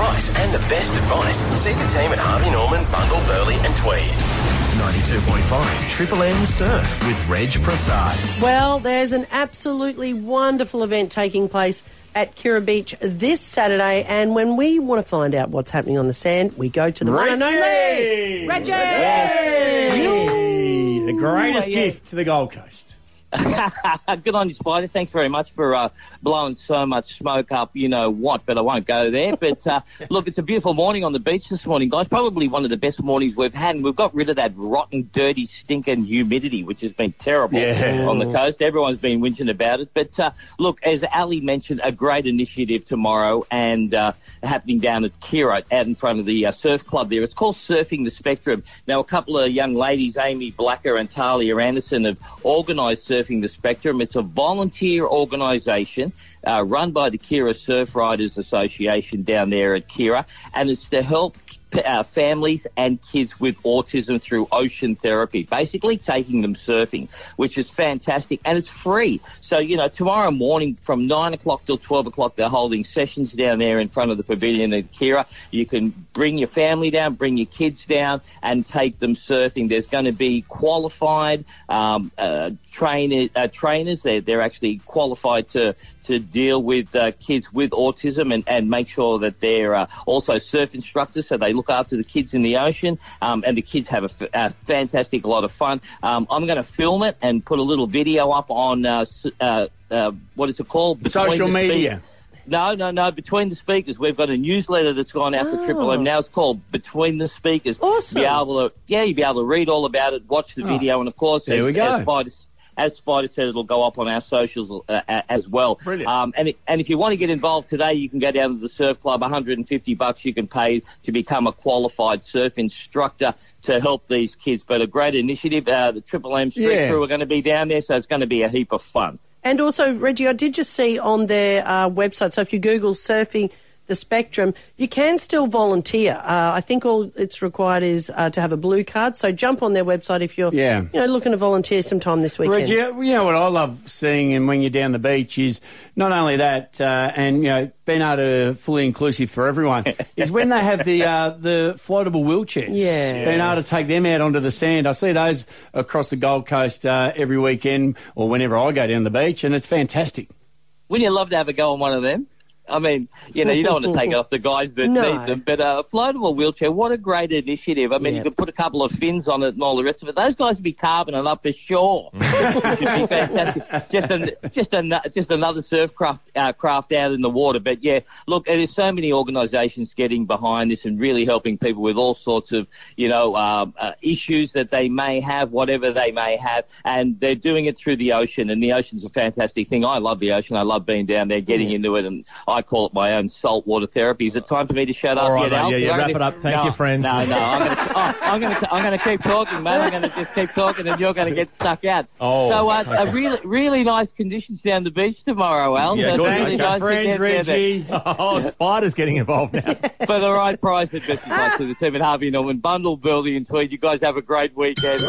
price and the best advice, see the team at Harvey Norman, Bundall, Burleigh and Tweed. 92.5 Triple M Surf with Reg Prasad. Well, there's an absolutely wonderful event taking place at Kirra Beach this Saturday, and when we want to find out what's happening on the sand, we go to the one and only Reggie. The greatest yeah. gift to the Gold Coast. Good on you, Spider. Thanks very much for uh, blowing so much smoke up, you know what, but I won't go there. But uh, look, it's a beautiful morning on the beach this morning, guys. Probably one of the best mornings we've had. And we've got rid of that rotten, dirty, stinking humidity, which has been terrible Yeah. on the coast. Everyone's been whinging about it. But uh, look, as Ali mentioned, a great initiative tomorrow and uh, happening down at Kirra out in front of the uh, surf club there. It's called Surfing the Spectrum. Now, a couple of young ladies, Amy Blacker and Talia Anderson, have organised Surfing the Spectrum. It's a volunteer organisation uh, run by the Kirra Surf Riders Association down there at Kirra, and it's to help uh, families and kids with autism through ocean therapy, basically taking them surfing, which is fantastic and it's free. So, you know, tomorrow morning from 9 o'clock till 12 o'clock, they're holding sessions down there in front of the pavilion at Kirra. You can bring your family down, bring your kids down, and take them surfing. There's going to be qualified um, uh, trainer, uh, trainers. They're, they're actually qualified to to deal with uh, kids with autism and, and make sure that they're uh, also surf instructors, so they look after the kids in the ocean, um, and the kids have a, fantastic lot of fun. Um, I'm going to film it and put a little video up on uh, uh, uh, what is it called? Between Social media. no, no, no. Between the speakers, we've got a newsletter that's gone out for Triple M now. It's called Between the Speakers. Oh. Awesome. Be able to, yeah, you'll be able to read all about it, watch the video, and of course, There as, we go. As as Spider said, it'll go up on our socials uh, as well. Brilliant. Um, and it, and if you want to get involved today, you can go down to the surf club. 150 bucks you can pay to become a qualified surf instructor to help these kids. But a great initiative. Uh, the Triple M Street Yeah. Crew are going to be down there, so it's going to be a heap of fun. And also, Reggie, I did just see on their uh, website, so if you Google surfing the spectrum, you can still volunteer. Uh, I think all it's required is uh, to have a blue card. So jump on their website if you're Yeah. you know, looking to volunteer sometime this weekend. Reggie, you know what I love seeing and when you're down the beach is not only that, uh, and you know, being able to fully inclusive for everyone, is when they have the uh, the floatable wheelchairs. Yeah. being able to take them out onto the sand. I see those across the Gold Coast uh, every weekend or whenever I go down the beach, and it's fantastic. Wouldn't you love to have a go on one of them? I mean, you know, you don't want to take it off the guys that No. need them, but a floatable wheelchair, what a great initiative. I mean, Yeah. you could put a couple of fins on it and all the rest of it. Those guys would be carving it up for sure. Which would be fantastic. Just, an, just, an, just another surf craft, uh, craft out in the water. But yeah, look, there's so many organisations getting behind this and really helping people with all sorts of, you know, um, uh, issues that they may have, whatever they may have. And they're doing it through the ocean. And the ocean's a fantastic thing. I love the ocean. I love being down there, getting into it. And I call it my own saltwater therapy. Is it time for me to shut up All right, yet, mate. Al? Yeah, yeah, You wrap reckon- it up. Thank no, you, friends. No, no, I'm going to, oh, I'm going to, I'm going to keep talking, mate. I'm going to just keep talking, and you're going to get stuck out. Oh, so uh, okay. a really, really nice conditions down the beach tomorrow, Al. Yeah, so good. really Okay. nice Friends, there. Reggie. Oh, Spider's getting involved now. for the right price at Best Buy to the team at Harvey Norman. Bundall, Burleigh, and Tweed. You guys have a great weekend.